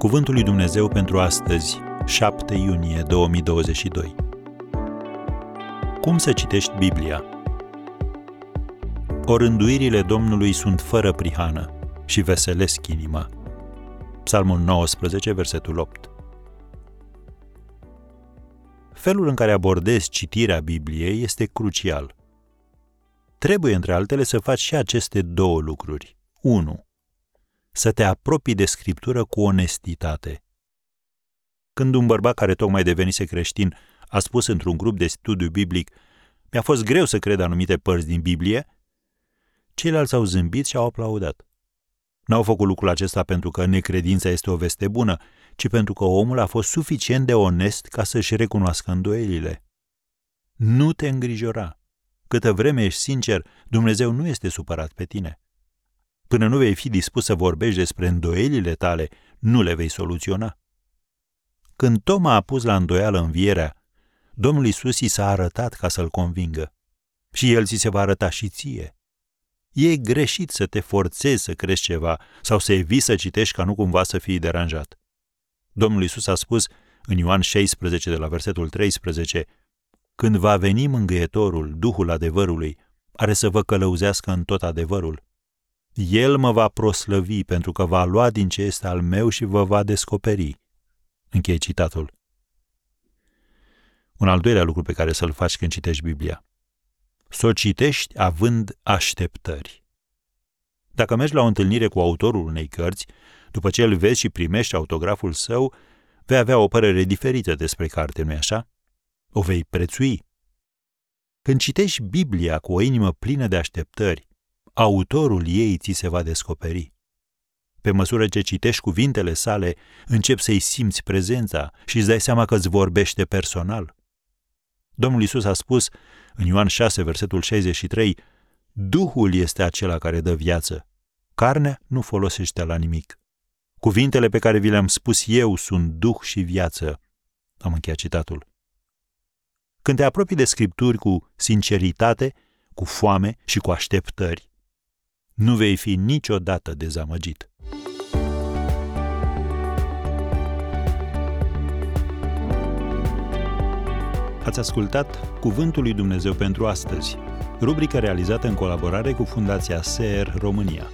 Cuvântul lui Dumnezeu pentru astăzi, 7 iunie 2022. Cum să citești Biblia? Orânduirile Domnului sunt fără prihană și veselesc inima. Psalmul 19, versetul 8. Felul în care abordezi citirea Bibliei este crucial. Trebuie, între altele, să faci și aceste două lucruri. 1 să te apropii de Scriptură cu onestitate. Când un bărbat care tocmai devenise creștin a spus într-un grup de studiu biblic mi-a fost greu să cred anumite părți din Biblie, ceilalți au zâmbit și au aplaudat. N-au făcut lucrul acesta pentru că necredința este o veste bună, ci pentru că omul a fost suficient de onest ca să-și recunoască îndoielile. Nu te îngrijora. Câtă vreme ești sincer, Dumnezeu nu este supărat pe tine. Până nu vei fi dispus să vorbești despre îndoielile tale, nu le vei soluționa. Când Toma a pus la îndoială învierea, Domnul Isus i s-a arătat ca să-l convingă. Și el ți se va arăta și ție. E greșit să te forțezi să crezi ceva sau să eviți să citești ca nu cumva să fii deranjat. Domnul Isus a spus în Ioan 16 de la versetul 13, Când va veni mângâietorul, Duhul adevărului, are să vă călăuzească în tot adevărul. El mă va proslăvi pentru că va lua din ce este al meu și vă va descoperi. Încheie citatul. Un al doilea lucru pe care să-l faci când citești Biblia. Să o citești având așteptări. Dacă mergi la o întâlnire cu autorul unei cărți, după ce îl vezi și primești autograful său, vei avea o părere diferită despre carte, nu-i așa? O vei prețui. Când citești Biblia cu o inimă plină de așteptări, autorul ei ți se va descoperi. Pe măsură ce citești cuvintele sale, începi să-i simți prezența și îți dai seama că îți vorbește personal. Domnul Isus a spus în Ioan 6, versetul 63, Duhul este acela care dă viață. Carnea nu folosește la nimic. Cuvintele pe care vi le-am spus eu sunt Duh și viață. Am încheiat citatul. Când te apropii de Scripturi cu sinceritate, cu foame și cu așteptări, nu vei fi niciodată dezamăgit. Ați ascultat Cuvântul lui Dumnezeu pentru astăzi, rubrica realizată în colaborare cu Fundația SER România.